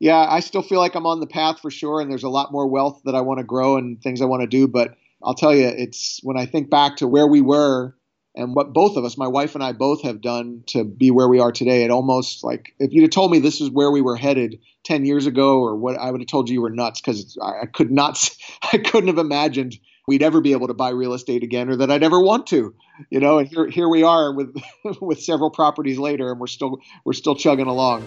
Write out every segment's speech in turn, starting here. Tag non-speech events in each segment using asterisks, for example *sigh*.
Yeah, I still feel like I'm on the path for sure, and there's a lot more wealth that I want to grow and things I want to do. But I'll tell you, it's when I think back to where we were and what both of us, my wife and I both have done to be where we are today, it almost like if you'd have told me this is where we were headed 10 years ago or what I would have told you you were nuts because I, could not, *laughs* I couldn't have imagined we'd ever be able to buy real estate again or that I'd ever want to, you know, and here, here we are with, *laughs* with several properties later and we're still, we're still chugging along.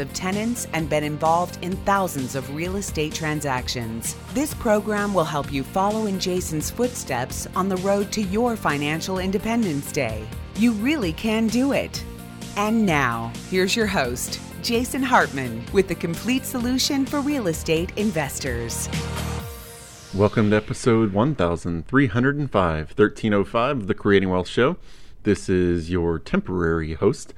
of tenants and been involved in thousands of real estate transactions. This program will help you follow in Jason's footsteps on the road to your financial independence day. You really can do it. And now, here's your host, Jason Hartman, with the complete solution for real estate investors. Welcome to episode 1305, 1305 of the Creating Wealth Show. This is your temporary host,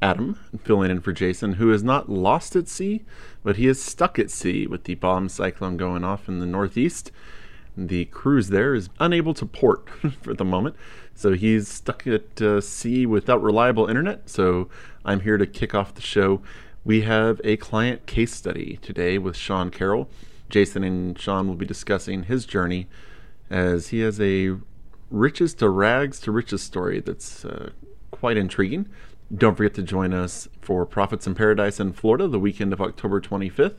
Adam, filling in for Jason, who is not lost at sea, but he is stuck at sea with the bomb cyclone going off in the northeast. The cruise there is unable to port *laughs* for the moment, so he's stuck at uh, sea without reliable internet. So I'm here to kick off the show. We have a client case study today with Sean Carroll. Jason and Sean will be discussing his journey as he has a riches to rags to riches story that's uh, quite intriguing. Don't forget to join us for Profits in Paradise in Florida the weekend of October 25th.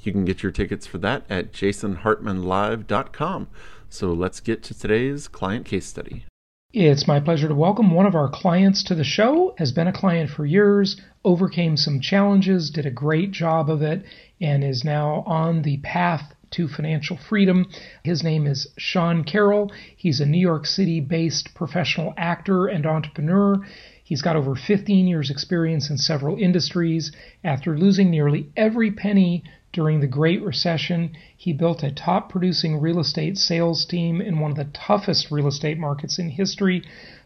You can get your tickets for that at jasonhartmanlive.com. So let's get to today's client case study. It's my pleasure to welcome one of our clients to the show. Has been a client for years, overcame some challenges, did a great job of it, and is now on the path to financial freedom. His name is Sean Carroll. He's a New York City based professional actor and entrepreneur. He's got over 15 years' experience in several industries. After losing nearly every penny during the Great Recession, he built a top producing real estate sales team in one of the toughest real estate markets in history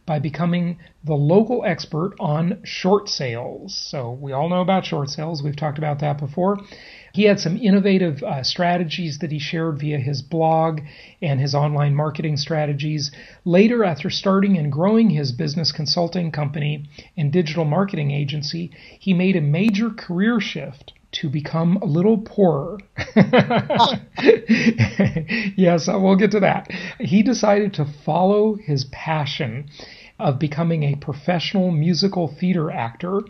by becoming the local expert on short sales. So, we all know about short sales, we've talked about that before. He had some innovative uh, strategies that he shared via his blog and his online marketing strategies. Later, after starting and growing his business consulting company and digital marketing agency, he made a major career shift to become a little poorer. *laughs* yes, we'll get to that. He decided to follow his passion of becoming a professional musical theater actor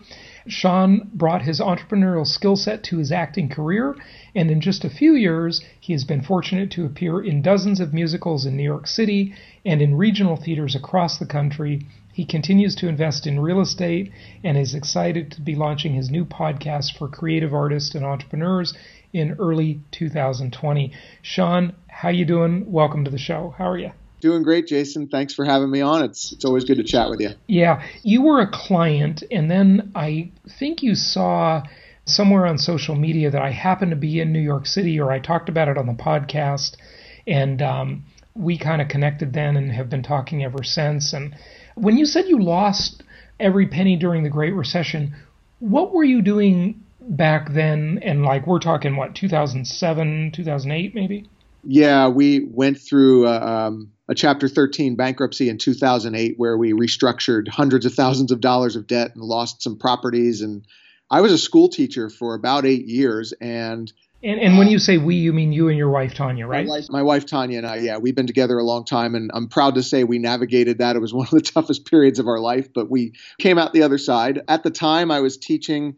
Sean brought his entrepreneurial skill set to his acting career, and in just a few years, he has been fortunate to appear in dozens of musicals in New York City and in regional theaters across the country. He continues to invest in real estate and is excited to be launching his new podcast for creative artists and entrepreneurs in early 2020. Sean, how you doing? Welcome to the show. How are you? Doing great, Jason. Thanks for having me on. It's it's always good to chat with you. Yeah, you were a client, and then I think you saw somewhere on social media that I happened to be in New York City, or I talked about it on the podcast, and um, we kind of connected then and have been talking ever since. And when you said you lost every penny during the Great Recession, what were you doing back then? And like we're talking what 2007, 2008, maybe? Yeah, we went through. Uh, um, a Chapter 13 bankruptcy in 2008 where we restructured hundreds of thousands of dollars of debt and lost some properties. And I was a school teacher for about eight years. And and, and when you say we, you mean you and your wife Tanya, right? My wife, my wife, Tanya and I, yeah, we've been together a long time, and I'm proud to say we navigated that. It was one of the *laughs* toughest periods of our life, but we came out the other side. At the time, I was teaching.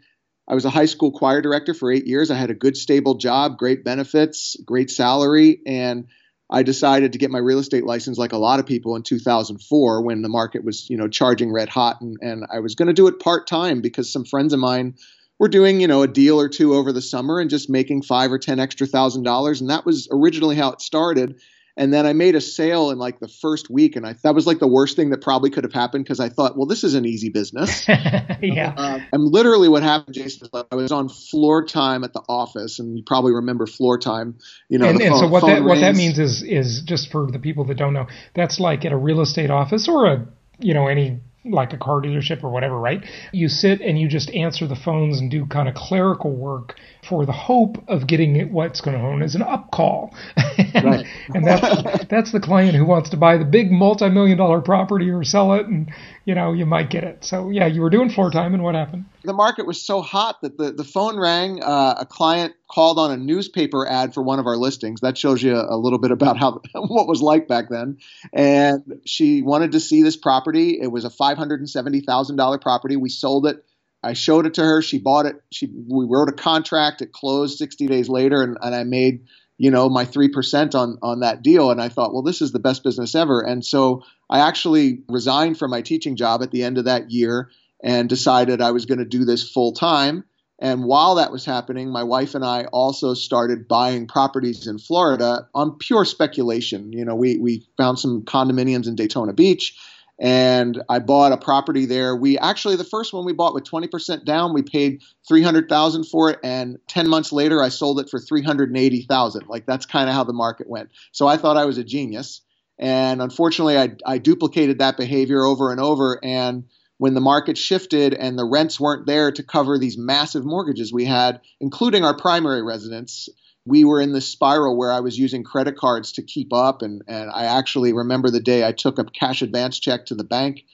I was a high school choir director for eight years. I had a good, stable job, great benefits, great salary, and I decided to get my real estate license like a lot of people in 2004 when the market was, you know, charging red hot and, and I was going to do it part time because some friends of mine were doing, you know, a deal or two over the summer and just making five or 10 extra thousand dollars. And that was originally how it started. And then I made a sale in like the first week, and I that was like the worst thing that probably could have happened because I thought, well, this is an easy business. *laughs* yeah. Uh, and literally, what happened, Jason, is I was on floor time at the office, and you probably remember floor time. You know, and, the and phone, so what that what that means is is just for the people that don't know, that's like at a real estate office or a you know any like a car dealership or whatever, right? You sit and you just answer the phones and do kind of clerical work for the hope of getting what's going to known as an up call. and, *laughs* Right. and that's that's the client who wants to buy the big multi-million dollar property or sell it and you know, you might get it. So yeah, you were doing floor time and what happened? the market was so hot that the, the phone rang. Uh, a client called on a newspaper ad for one of our listings. That shows you a little bit about how *laughs* what was like back then. And she wanted to see this property. It was a five hundred and seventy thousand dollar property. We sold it. I showed it to her. She bought it. She we wrote a contract. It closed sixty days later, and, and I made you know my three percent on on that deal. And I thought, well, this is the best business ever. And so I actually resigned from my teaching job at the end of that year and decided I was going to do this full time. And while that was happening, my wife and I also started buying properties in Florida on pure speculation. You know, we, we found some condominiums in Daytona Beach and I bought a property there. We actually, the first one we bought with 20% down, we paid 300,000 for it. And 10 months later, I sold it for 380,000. Like that's kind of how the market went. So I thought I was a genius. And unfortunately, I, I duplicated that behavior over and over. And when the market shifted and the rents weren't there to cover these massive mortgages we had, including our primary residence, we were in this spiral where I was using credit cards to keep up. And, and I actually remember the day I took a cash advance check to the bank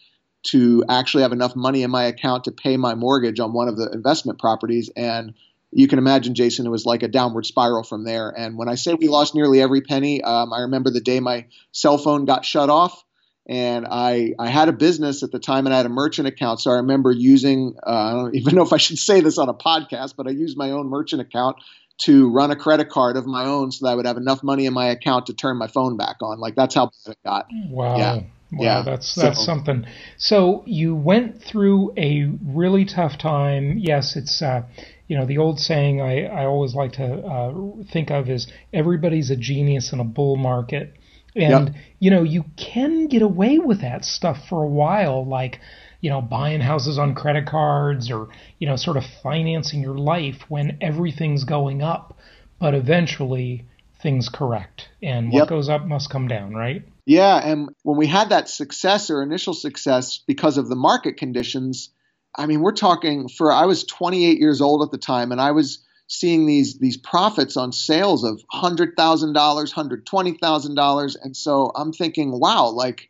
to actually have enough money in my account to pay my mortgage on one of the investment properties. And you can imagine, Jason, it was like a downward spiral from there. And when I say we lost nearly every penny, um, I remember the day my cell phone got shut off and I I had a business at the time and I had a merchant account. So I remember using uh, I don't even know if I should say this on a podcast, but I used my own merchant account to run a credit card of my own so that I would have enough money in my account to turn my phone back on. Like that's how bad it got. Wow. Yeah. Wow, Yeah. that's that's So- something. So you went through a really tough time. Yes, it's uh, you know the old saying I, I always like to uh, think of is everybody's a genius in a bull market, and Yep. you know you can get away with that stuff for a while, like you know buying houses on credit cards or you know sort of financing your life when everything's going up, but eventually things correct, and what Yep. goes up must come down, right? Yeah, and when we had that success or initial success because of the market conditions, I mean, we're talking for I was 28 years old at the time, and I was seeing these these profits on sales of hundred thousand dollars, hundred twenty thousand dollars, and so I'm thinking, wow, like.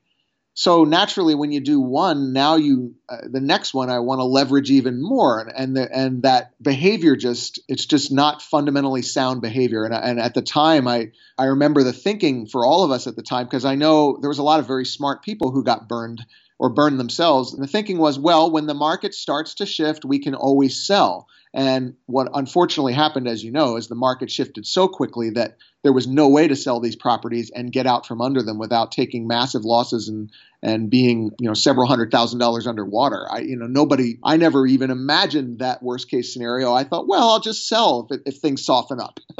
So naturally, when you do one, now you uh, the next one I want to leverage even more, and and, the, and that behavior just it's just not fundamentally sound behavior. And, and at the time, I I remember the thinking for all of us at the time because I know there was a lot of very smart people who got burned or burned themselves. And the thinking was, well, when the market starts to shift, we can always sell. And what unfortunately happened, as you know, is the market shifted so quickly that there was no way to sell these properties and get out from under them without taking massive losses and and being you know several hundred thousand dollars underwater. I you know nobody I never even imagined that worst case scenario. I thought, well, I'll just sell if, if things soften up. *laughs*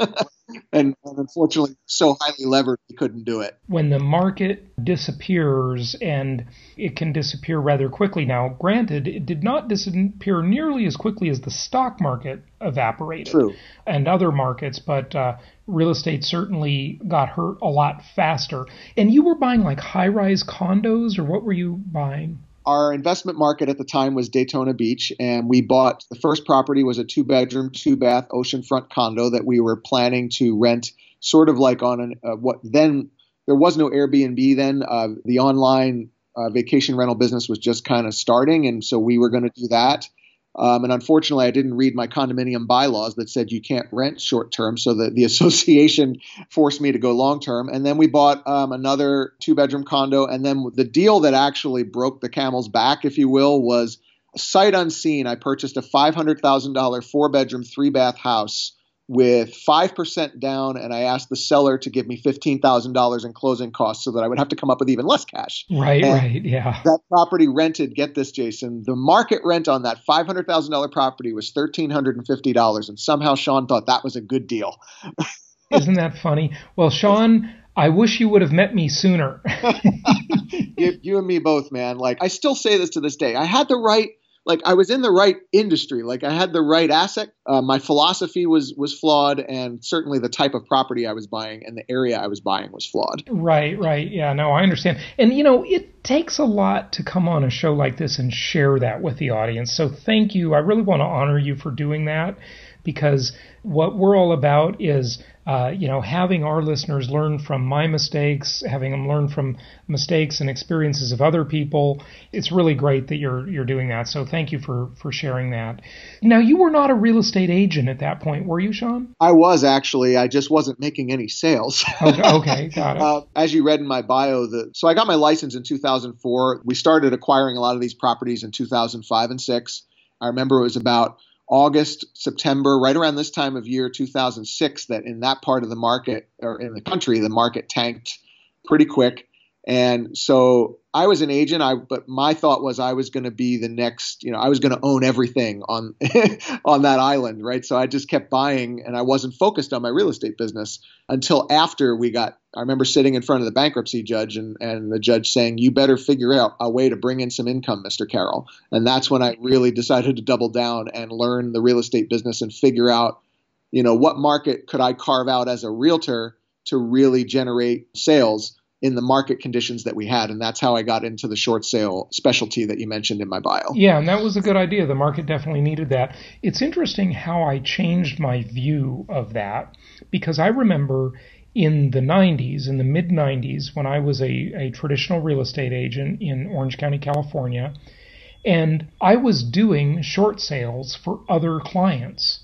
and, and unfortunately, so highly levered, we couldn't do it. when the market disappears and it can disappear rather quickly now granted it did not disappear nearly as quickly as the stock market evaporated True. and other markets but uh, real estate certainly got hurt a lot faster and you were buying like high-rise condos or what were you buying our investment market at the time was Daytona Beach, and we bought the first property was a two bedroom, two bath oceanfront condo that we were planning to rent, sort of like on an uh, what then there was no Airbnb then. Uh, the online uh, vacation rental business was just kind of starting, and so we were going to do that. Um, and unfortunately, I didn't read my condominium bylaws that said you can't rent short term, so the, the *laughs* association forced me to go long term. And then we bought um, another two bedroom condo. And then the deal that actually broke the camel's back, if you will, was sight unseen. I purchased a $500,000 four bedroom, three bath house with 5% down. And I asked the seller to give me $15,000 in closing costs so that I would have to come up with even less cash right And- right yeah that property rented get this jason the market rent on that $500000 property was $1350 and somehow sean thought that was a good deal *laughs* Isn't that funny? Well, Sean, I wish you would have met me sooner. *laughs* you, you and me both, man. Like I still say this to this day. I had the right like I was in the right industry. Like I had the right asset. Uh, my philosophy was was flawed, and certainly the type of property I was buying and the area I was buying was flawed. Right, right. Yeah, no, I understand. And you know, it takes a lot to come on a show like this and share that with the audience. So thank you. I really want to honor you for doing that because what we're all about is uh, you know, having our listeners learn from my mistakes, having them learn from mistakes and experiences of other people. It's really great that you're you're doing that. So thank you for for sharing that. Now, you were not a real estate agent at that point, were you, Sean? I was actually. I just wasn't making any sales. *laughs* okay, okay, got it. Uh, as you read in my bio, the so I got my license in 2004. We started acquiring a lot of these properties in 2005 and six. I remember it was about August, September, right around this time of year, 2006, that in that part of the market or in the country, the market tanked pretty quick. And so I was an agent, I but my thought was I was going to be the next, you know, I was going to own everything on *laughs* on that island, right? So I just kept buying and I wasn't focused on my real estate business until after we got I remember sitting in front of the bankruptcy judge and and the judge saying, "You better figure out a way to bring in some income, Mr. Carroll." And that's when I really decided to double down and learn the real estate business and figure out, you know, what market could I carve out as a realtor to really generate sales in the market conditions that we had. And that's how I got into the short sale specialty that you mentioned in my bio. Yeah, and that was a good idea. The market definitely needed that. It's interesting how I changed my view of that because I remember in the 90s, in the mid 90s, when I was a, a traditional real estate agent in Orange County, California, and I was doing short sales for other clients.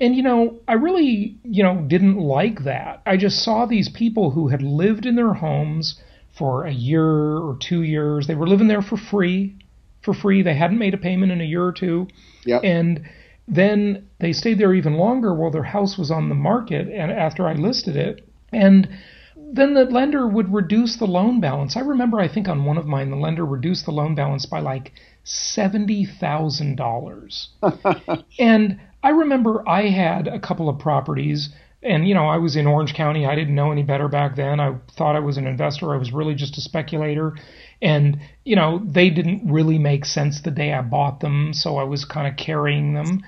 And, you know, I really, you know, didn't like that. I just saw these people who had lived in their homes for a year or two years. They were living there for free, for free. They hadn't made a payment in a year or two. Yep. And then they stayed there even longer while their house was on the market and after I listed it. And then the lender would reduce the loan balance. I remember, I think on one of mine, the lender reduced the loan balance by like $70,000. *laughs* and I remember I had a couple of properties, and you know, I was in Orange County. I didn't know any better back then. I thought I was an investor. I was really just a speculator. And, you know, they didn't really make sense the day I bought them, so I was kind of carrying them.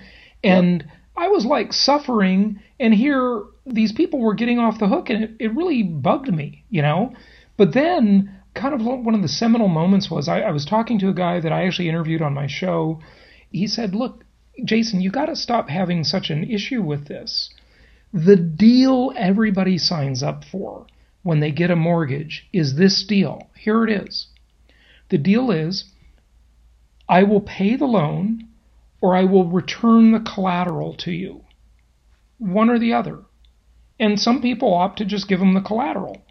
And yep. I was like suffering, and here these people were getting off the hook, and it, it really bugged me, you know? But then, kind of one of the seminal moments was I, I was talking to a guy that I actually interviewed on my show. He said, Look, Jason, you got to stop having such an issue with this. The deal everybody signs up for when they get a mortgage is this deal. Here it is. The deal is I will pay the loan or I will return the collateral to you. One or the other. And some people opt to just give them the collateral.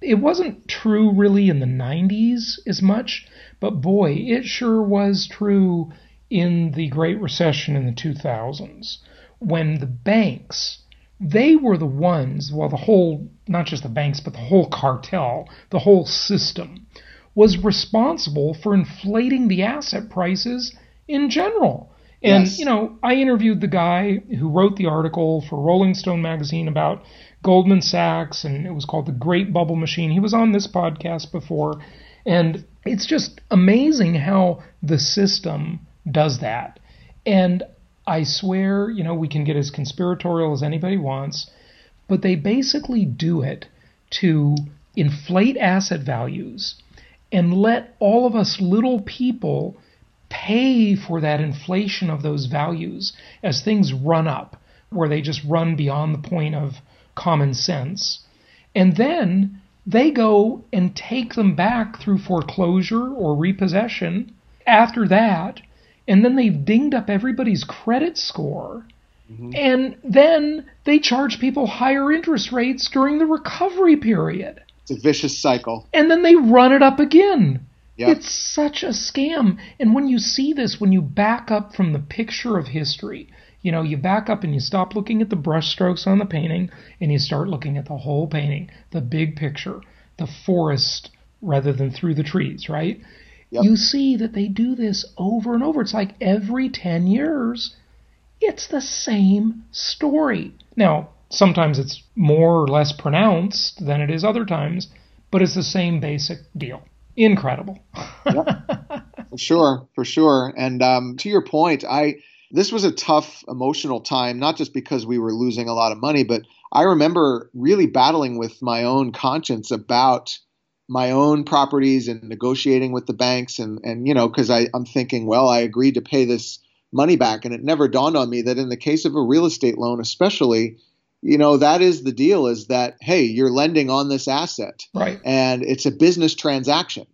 It wasn't true really in the 90s as much, but boy, it sure was true in the Great Recession in the 2000s when the banks they were the ones, well, the whole, not just the banks, but the whole cartel, the whole system, was responsible for inflating the asset prices in general. And, yes. you know, I interviewed the guy who wrote the article for Rolling Stone magazine about Goldman Sachs, and it was called The Great Bubble Machine. He was on this podcast before. And it's just amazing how the system does that. And I swear, you know, we can get as conspiratorial as anybody wants, but they basically do it to inflate asset values and let all of us little people pay for that inflation of those values as things run up, where they just run beyond the point of common sense. And then they go and take them back through foreclosure or repossession after that and then they've dinged up everybody's credit score. Mm-hmm. And then they charge people higher interest rates during the recovery period. It's a vicious cycle. And then they run it up again. Yep. It's such a scam. And when you see this, when you back up from the picture of history, you know, you back up and you stop looking at the brushstrokes on the painting and you start looking at the whole painting, the big picture, the forest rather than through the trees, right? Yep. You see that they do this over and over. It's like every 10 years, it's the same story. Now, Sometimes it's more or less pronounced than it is other times, but it's the same basic deal. Incredible. *laughs* for sure, for sure. And um, to your point, I this was a tough emotional time, not just because we were losing a lot of money, but I remember really battling with my own conscience about my own properties and negotiating with the banks and and you know because I'm thinking well I agreed to pay this money back. And it never dawned on me that in the case of a real estate loan especially you know that is the deal is that hey you're lending on this asset. Right. And it's a business transaction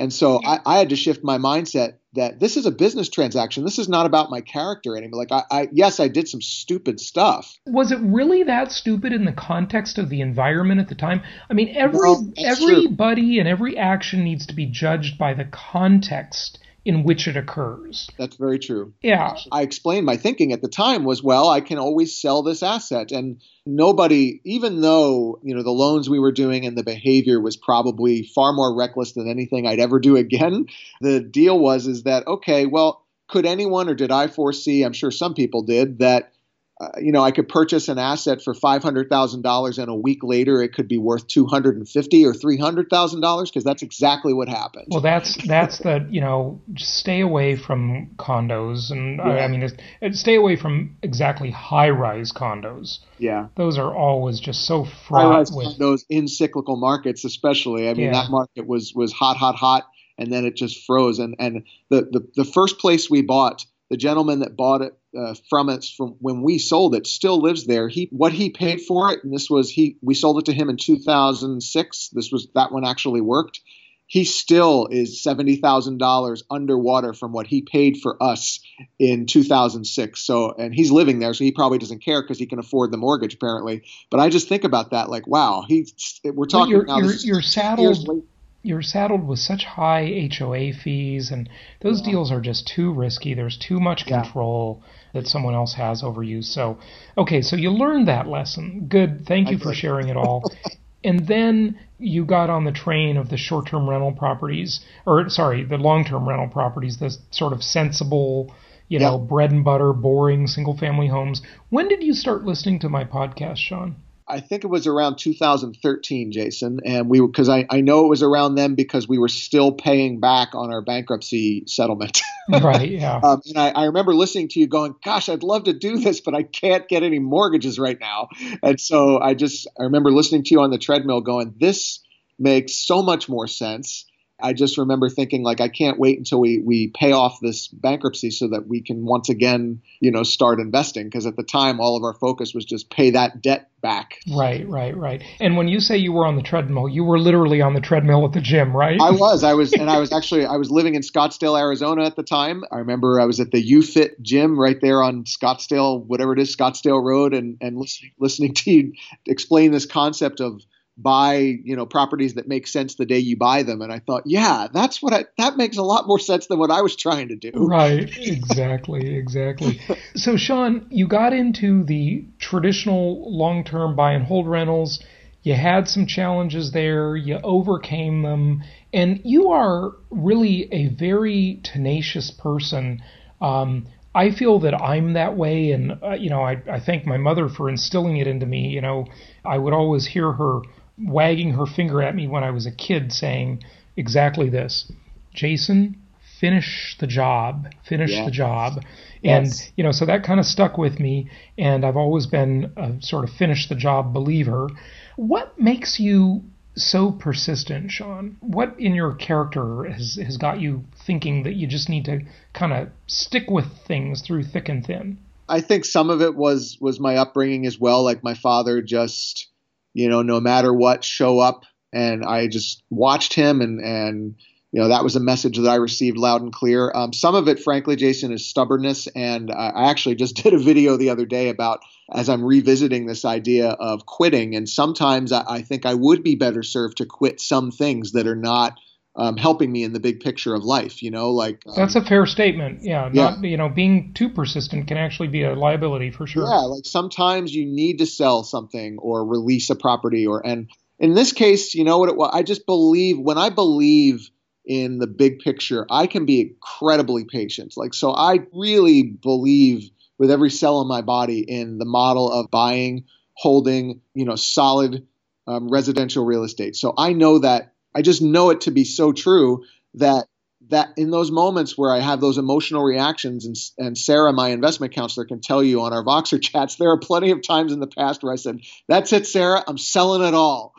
and so I, I, had to shift my mindset that this is a business transaction. This is not about my character anymore. Like I, I, yes, I did some stupid stuff. Was it really that stupid in the context of the environment at the time? I mean, every well, everybody true. and every action needs to be judged by the context in which it occurs. That's very true. Yeah. I explained my thinking at the time was, well, I can always sell this asset and nobody even though, you know, the loans we were doing and the behavior was probably far more reckless than anything I'd ever do again, the deal was is that okay, well, could anyone or did I foresee, I'm sure some people did, that uh, you know, I could purchase an asset for five hundred thousand dollars, and a week later it could be worth two hundred and fifty or three hundred thousand dollars because that's exactly what happened. Well, that's that's the you know, stay away from condos, and yeah. I, I mean, stay away from exactly high-rise condos. Yeah, those are always just so fraught with those in cyclical markets, especially. I mean, yeah. that market was was hot, hot, hot, and then it just froze. And and the the, the first place we bought the gentleman that bought it uh, from us from when we sold it still lives there. He what he paid for it, and this was he we sold it to him in 2006. This was that one actually worked. He still is seventy thousand dollars underwater from what he paid for us in 2006. So, and he's living there, so he probably doesn't care because he can afford the mortgage apparently. But I just think about that, like, wow, he we're talking you're, now. You're, you're saddled you're saddled with such high HOA fees, and those yeah. deals are just too risky. There's too much control yeah. That someone else has over you. So, okay, so you learned that lesson. Good. Thank you for sharing it all. *laughs* and then you got on the train of the short term rental properties, or sorry, the long term rental properties, the sort of sensible, you know, bread and butter, boring single family homes. When did you start listening to my podcast, Sean? I think it was around 2013, Jason, and we because I, I know it was around then because we were still paying back on our bankruptcy settlement. *laughs* right. Yeah. Um, and I, I remember listening to you going, "Gosh, I'd love to do this, but I can't get any mortgages right now." And so I just I remember listening to you on the treadmill going, "This makes so much more sense." I just remember thinking like I can't wait until we we pay off this bankruptcy so that we can once again you know start investing because at the time all of our focus was just pay that debt back. Right, right, right. And when you say you were on the treadmill, you were literally on the treadmill at the gym, right? I was. I was, *laughs* and I was actually I was living in Scottsdale, Arizona at the time. I remember I was at the UFit gym right there on Scottsdale, whatever it is, Scottsdale Road, and and listening listening to you explain this concept of buy you know properties that make sense the day you buy them. And i thought yeah that's what i that makes a lot more sense than what i was trying to do. Right. Exactly. Exactly. *laughs* So sean you got into the traditional long-term buy and hold rentals. You had some challenges there. You overcame them. And you are really a very tenacious person. Um, I feel that I'm that way, and uh, you know, I, I thank my mother for instilling it into me. You know, I would always hear her wagging her finger at me when I was a kid saying exactly this Jason, finish the job, finish yeah. the job. And, yes. you know, so that kind of stuck with me. And I've always been a sort of finish the job believer. What makes you so persistent, Sean? What in your character has, has got you thinking that you just need to kind of stick with things through thick and thin? I think some of it was was my upbringing as well. Like my father just you know, no matter what, show up. And I just watched him, and and you know that was a message that I received loud and clear. Um, some of it, frankly, Jason, is stubbornness, and I actually just *laughs* did a video the other day about as I'm revisiting this idea of quitting. And sometimes I, I think I would be better served to quit some things that are not um, helping me in the big picture of life. You know, like um, that's a fair statement. Yeah, yeah. Not, you know, being too persistent can actually be a liability for sure. Yeah, like sometimes you need to sell something or release a property, or and in this case, you know what it was. I just believe when I believe in the big picture, I can be incredibly patient. Like so, I really believe with every cell in my body in the model of buying holding, you know, solid um, residential real estate. So I know that I just know it to be so true that that in those moments where I have those emotional reactions, and, and Sarah, my investment counselor, can tell you on our Voxer *laughs* chats, there are plenty of times in the past where I said, "That's it, Sarah, I'm selling it all,"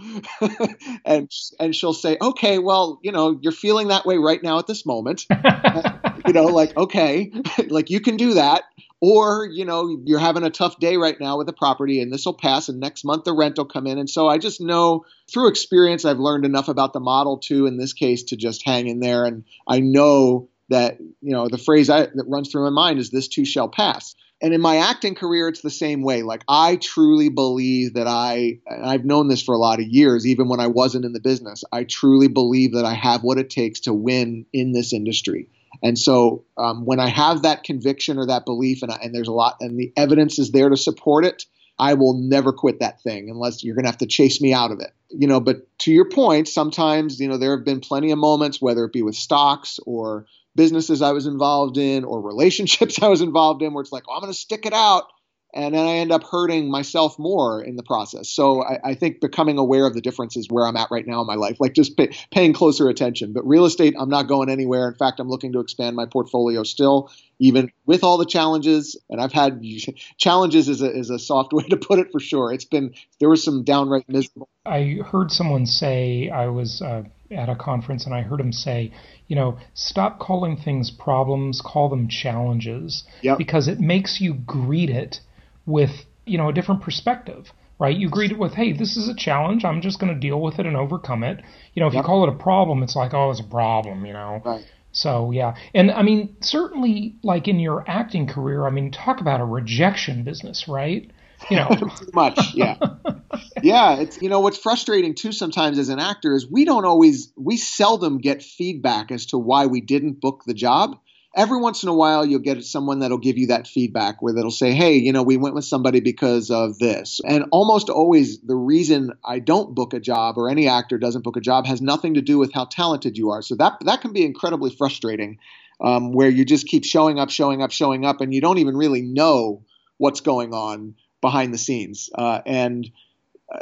*laughs* and and she'll say, "Okay, well, you know, you're feeling that way right now at this moment, *laughs* you know, like okay, like you can do that." Or, you know, you're having a tough day right now with a property and this will pass and next month the rent will come in. And so I just know through experience, I've learned enough about the model too, in this case, to just hang in there. And I know that, you know, the phrase I, that runs through my mind is this too shall pass. And in my acting career, it's the same way. Like I truly believe that I, I've known this for a lot of years, even when I wasn't in the business. I truly believe that I have what it takes to win in this industry. And so um, when I have that conviction or that belief, and, I, and there's a lot, and the evidence is there to support it, I will never quit that thing unless you're going to have to chase me out of it. You know, but to your point, sometimes, you know, there have been plenty of moments, whether it be with stocks or businesses I was involved in or relationships *laughs* I was involved in, where it's like, oh, I'm going to stick it out and then I end up hurting myself more in the process. So I, I, think becoming aware of the differences where I'm at right now in my life, like just pay, paying closer attention. But real estate, I'm not going anywhere. In fact, I'm looking to expand my portfolio still, even with all the challenges. And I've had *laughs* challenges is a, is a soft *laughs* way to put it for sure. It's been there was some downright miserable. I heard someone say I was. Uh, at a conference and I heard him say, you know, stop calling things problems, call them challenges. Yep. Because it makes you greet it with you know a different perspective right? You greet it with hey this is a challenge. I'm just going to deal with it and overcome it. You know if yep. you call it a problem it's like oh it's a problem you know? Right. so yeah. And i mean certainly like in your acting career i mean talk about a rejection business right? You know. *laughs* Too much yeah. *laughs* Yeah it's you know what's frustrating too sometimes as an actor is we don't always we seldom get feedback as to why we didn't book the job every once in a while you'll get someone that'll give you that feedback where they'll say hey you know we went with somebody because of this. And almost always the reason i don't book a job or any actor doesn't book a job has nothing to do with how talented you are. So that that can be incredibly frustrating um, where you just keep showing up showing up showing up and you don't even really know what's going on behind the scenes. Uh, and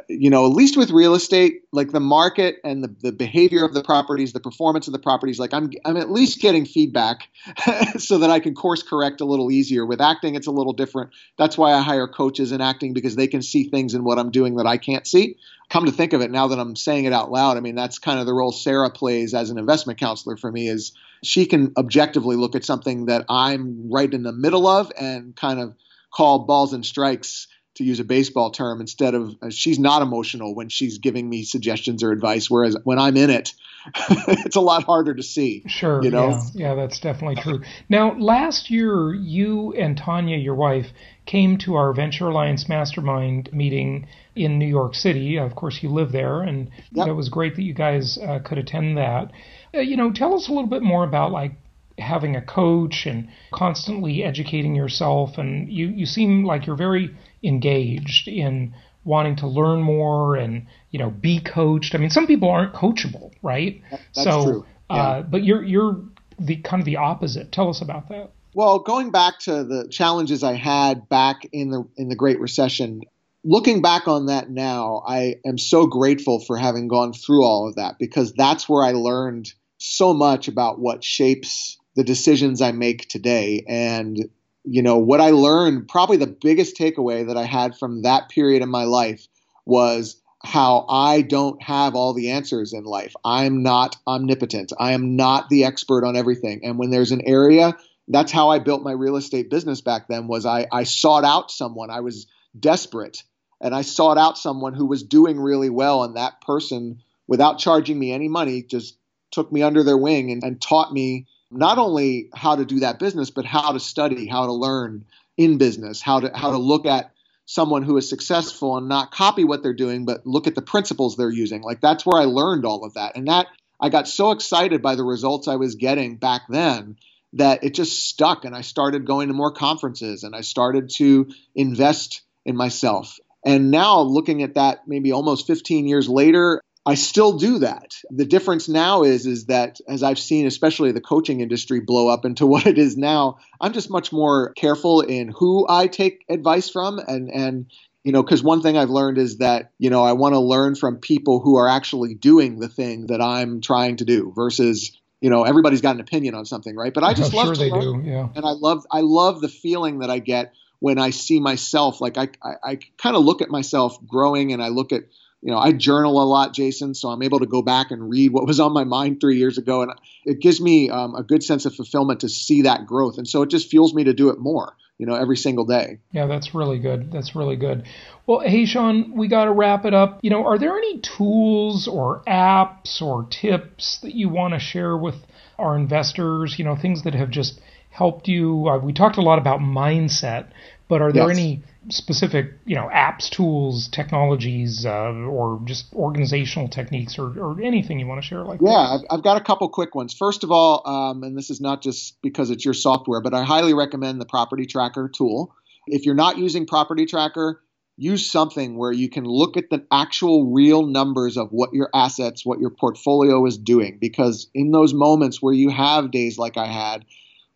you know, at least with real estate, like the market and the, the behavior of the properties, the performance of the properties, like I'm, I'm at least getting feedback *laughs* so that I can course correct a little easier. With acting, it's a little different. That's why I hire coaches in acting because they can see things in what I'm doing that I can't see. Come to think of it, now that I'm saying it out loud, I mean, that's kind of the role Sarah plays as an investment counselor for me is she can objectively look at something that I'm right in the middle of and kind of call balls and strikes to use a baseball term, instead of uh, she's not emotional when she's giving me suggestions or advice. Whereas when I'm in it, *laughs* it's a lot harder to see. Sure. You know? Yeah, yeah, that's definitely true. Now, last year, you and Tanya, your wife, came to our Venture Alliance Mastermind meeting in New York City. Of course, you live there, and yep. it was great that you guys uh, could attend that. Uh, you know, tell us a little bit more about like having a coach and constantly educating yourself. And you, you seem like you're very engaged in wanting to learn more and you know be coached. I mean, some people aren't coachable, right? That's so, true. Uh, yeah. Uh, but you're you're the kind of the opposite. Tell us about that. Well, going back to the challenges I had back in the in the Great Recession, looking back on that now, I am so grateful for having gone through all of that because that's where I learned so much about what shapes the decisions I make today. And you know, what I learned, probably the biggest takeaway that I had from that period in my life was how I don't have all the answers in life. I'm not omnipotent. I am not the expert on everything. And when there's an area, that's how I built my real estate business back then was I, I sought out someone. I was desperate and I sought out someone who was doing really well. And that person, without charging me any money, just took me under their wing and, and taught me not only how to do that business, but how to study, how to learn in business, how to how to look at someone who is successful and not copy what they're doing, but look at the principles they're using. Like that's where I learned all of that. And that I got so excited by the results I was getting back then that it just stuck and I started going to more conferences and I started to invest in myself. And now looking at that maybe almost 15 years later, I still do that. The difference now is is that as I've seen especially the coaching industry blow up into *laughs* what it is now, I'm just much more careful in who I take advice from and and you know cuz one thing I've learned is that, you know, I want to learn from people who are actually doing the thing that I'm trying to do versus you know everybody's got an opinion on something right but i just I'm love sure to they learn. do. Yeah. and i love i love the feeling that i get when i see myself like i i, I kind of look at myself growing and i look at you know i journal a lot jason so i'm able to go back and read what was on my mind three years ago and it gives me um, a good sense of fulfillment to see that growth and so it just fuels me to do it more you know every single day Yeah, that's really good. That's really good. Well, hey, Sean, we got to wrap it up. You know, are there any tools or apps or tips that you want to share with our investors? You know, things that have just helped you. Uh, we talked a lot about mindset, but are there Yes. any specific, you know, apps, tools, technologies, uh, or just organizational techniques, or, or anything you want to share like that? Yeah, I've, I've got a couple quick ones. First of all, um, and this is not just because it's your software, but I highly recommend the Property Tracker tool. If you're not using Property Tracker, use something where you can look at the actual real numbers of what your assets, what your portfolio is doing. Because in those moments where you have days like I had,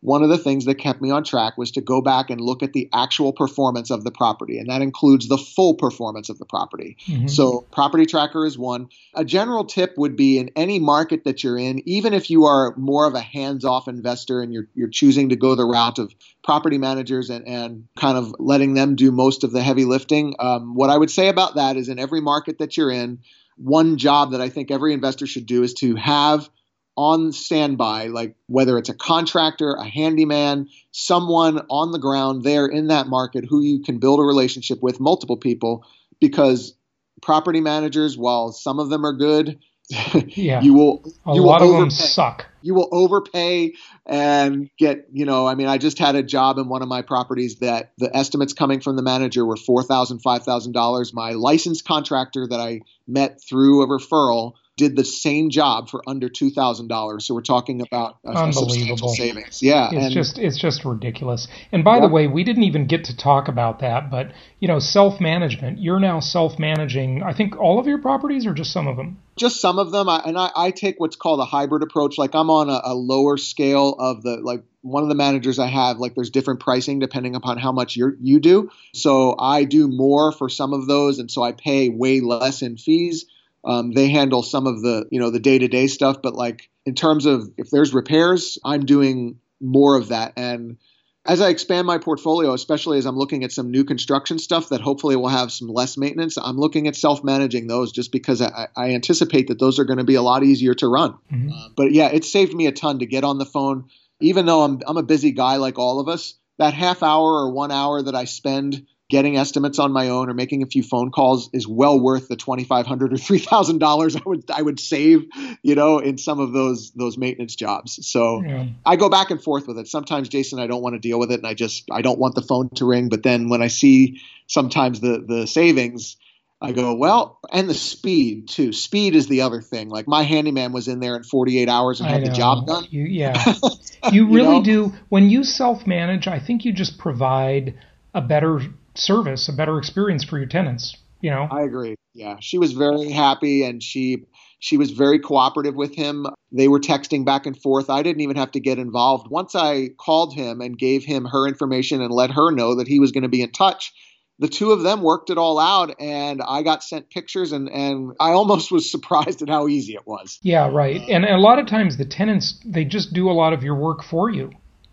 one of the things that kept me on track was to go back and look at the actual performance of the property, and that includes the full performance of the property. Mhm. So, property tracker is one. A general tip would be in any market that you're in, even if you are more of a hands off investor and you're, you're choosing to go the route of property managers and, and kind of letting them do most of the heavy lifting, um, what I would say about that is in every market that you're in, one job that I think every investor should do is to have on standby, like whether it's a contractor, a handyman, someone on the ground there in that market who you can build a relationship with, multiple people, because property managers, while some of them are good, *laughs* Yeah. you will a you lot will of them overpay. suck. You will overpay and get, you know, I mean, I just had a job in one of my properties that the estimates coming from the manager were four thousand, five thousand dollars. My licensed contractor that I met through a referral did the same job for under two thousand dollars. So we're talking about a, a substantial Unbelievable. savings. Yeah, It's and just it's just ridiculous. And by the way, we didn't even get to talk about that, but you know, self-management. You're now self-managing. I think all of your properties or just some of them. just some of them I, and I, I take what's called a hybrid approach like i'm on a, a lower scale of the like one of the managers i have like there's different pricing depending upon how much you you do so i do more for some of those and so i pay way less in fees um, they handle some of the you know the day-to-day stuff but like in terms of if there's repairs i'm doing more of that and as I expand my portfolio, especially as I'm looking at some new construction stuff that hopefully will have some less maintenance, I'm looking at self managing those just because I, I anticipate that those are going to be a lot easier to run. Mhm. Uh, but yeah, it saved me a ton to get on the phone. Even though I'm, I'm a busy guy like all of us, that half hour or one hour that I spend getting estimates on my own or making a few phone calls is well worth the twenty five hundred or three thousand dollars I would I would save, you know, in some of those those maintenance jobs. So Yeah. I go back and forth with it. Sometimes, Jason, I don't want to deal with it, and I just I don't want the phone to ring. But then when I see sometimes the the savings, I go well, and the speed too. Speed is the other thing. Like my handyman was in there in 48 hours and I had know. the job done. You, yeah. *laughs* You really know? do. When you self manage, I think you just provide a better service, a better experience for your tenants. You know? I agree. Yeah, she was very happy, and she she was very cooperative with him. They were texting back and forth. I didn't even have to get involved. Once I called him and gave him her information and let her know that he was going to be in touch, the two of them worked it all out, and I got sent pictures, and and I almost was surprised at how easy it was. Yeah, right. And a lot of times the tenants they just do a lot of your work for you.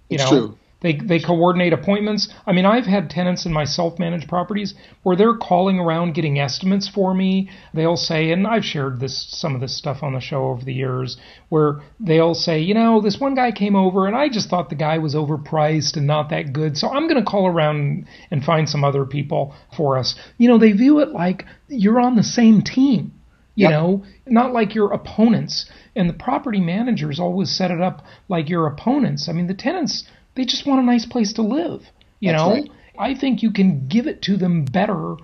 You It's know, true. They they coordinate appointments. I mean, I've had tenants in my self-managed properties where they're calling around getting estimates for me. They'll say, and I've shared this some of this stuff on the show over the years, where they'll say, you know, this one guy came over and I just thought the guy was overpriced and not that good, so I'm going to call around and find some other people for us. You know, they view it like you're on the same team you Yep. know, not like your opponents. And the property managers always set it up like your opponents. I mean, the tenants, they just want a nice place to live. You That's know, right. I think you can give it to them better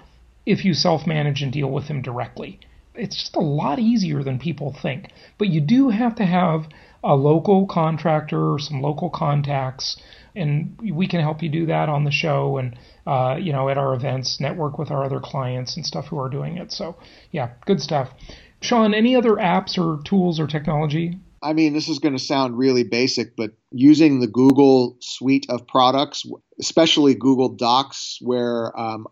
if you self manage and deal with them directly. It's just a lot easier than people think. But you do have to have a local contractor or some local contacts, and we can help you do that on the show and uh, you know at our events, network with our other clients and stuff who are doing it. So yeah, good stuff. Sean, any other apps or tools or technology? I mean, this is going to sound really basic, but using the Google suite of products, especially Google Docs, where um,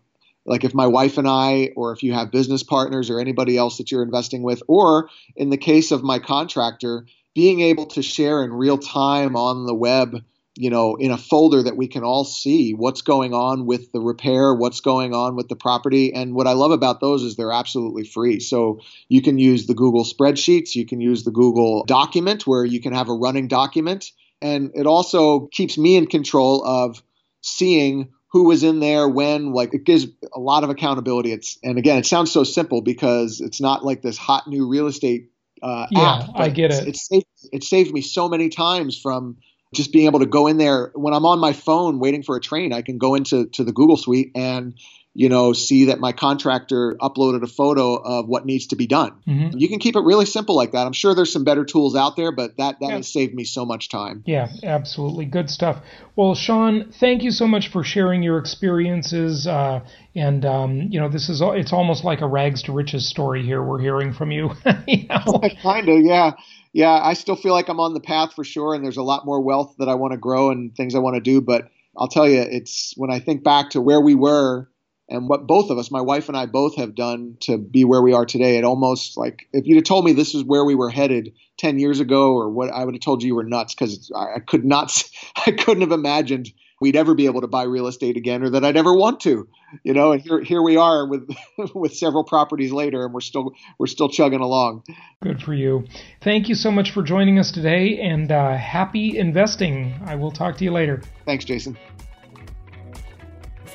like if my wife and I, or if you have business partners or anybody else that you're investing with, or in the case of my contractor, being able to share in real time on the web you know, in a folder that we can all see what's going on with the repair, what's going on with the property. And what I love about those is they're absolutely free. So you can use the Google spreadsheets, you can use the Google document where you can have a running document. And it also keeps me in control of seeing who was in there when like it gives a lot of accountability it's and again it sounds so simple because it's not like this hot new real estate uh, yeah, app, I get it. It saved, it saved me so many times from just being able to go in there when I'm on my phone waiting for a train, I can go into to the Google Suite and you know see that my contractor uploaded a photo of what needs to be done. Mm-hmm. You can keep it really simple like that. I'm sure there's some better tools out there, but that that yeah. has saved me so much time. Yeah, absolutely, good stuff. Well, Sean, thank you so much for sharing your experiences. Uh, and um, you know, this is it's almost like a rags to riches story here. We're hearing from you. *laughs* you know? *laughs* kind of, yeah yeah, I still feel like I'm on the path for sure, and there's a lot more wealth that I want to grow and things I want to do. But I'll tell you, it's when I think back to where we were and what both of us, my wife and I, both have done to be where we are today. It almost like if you'd have told me this is where we were headed 10 years ago, or what I would have told you you were nuts because I could not, *laughs* I couldn't have imagined we'd ever be able to buy real estate again or that I'd ever want to. You know, and here here we are with *laughs* with several properties later and we're still we're still chugging along. Good for you. Thank you so much for joining us today and uh, happy investing. I will talk to you later. Thanks, Jason.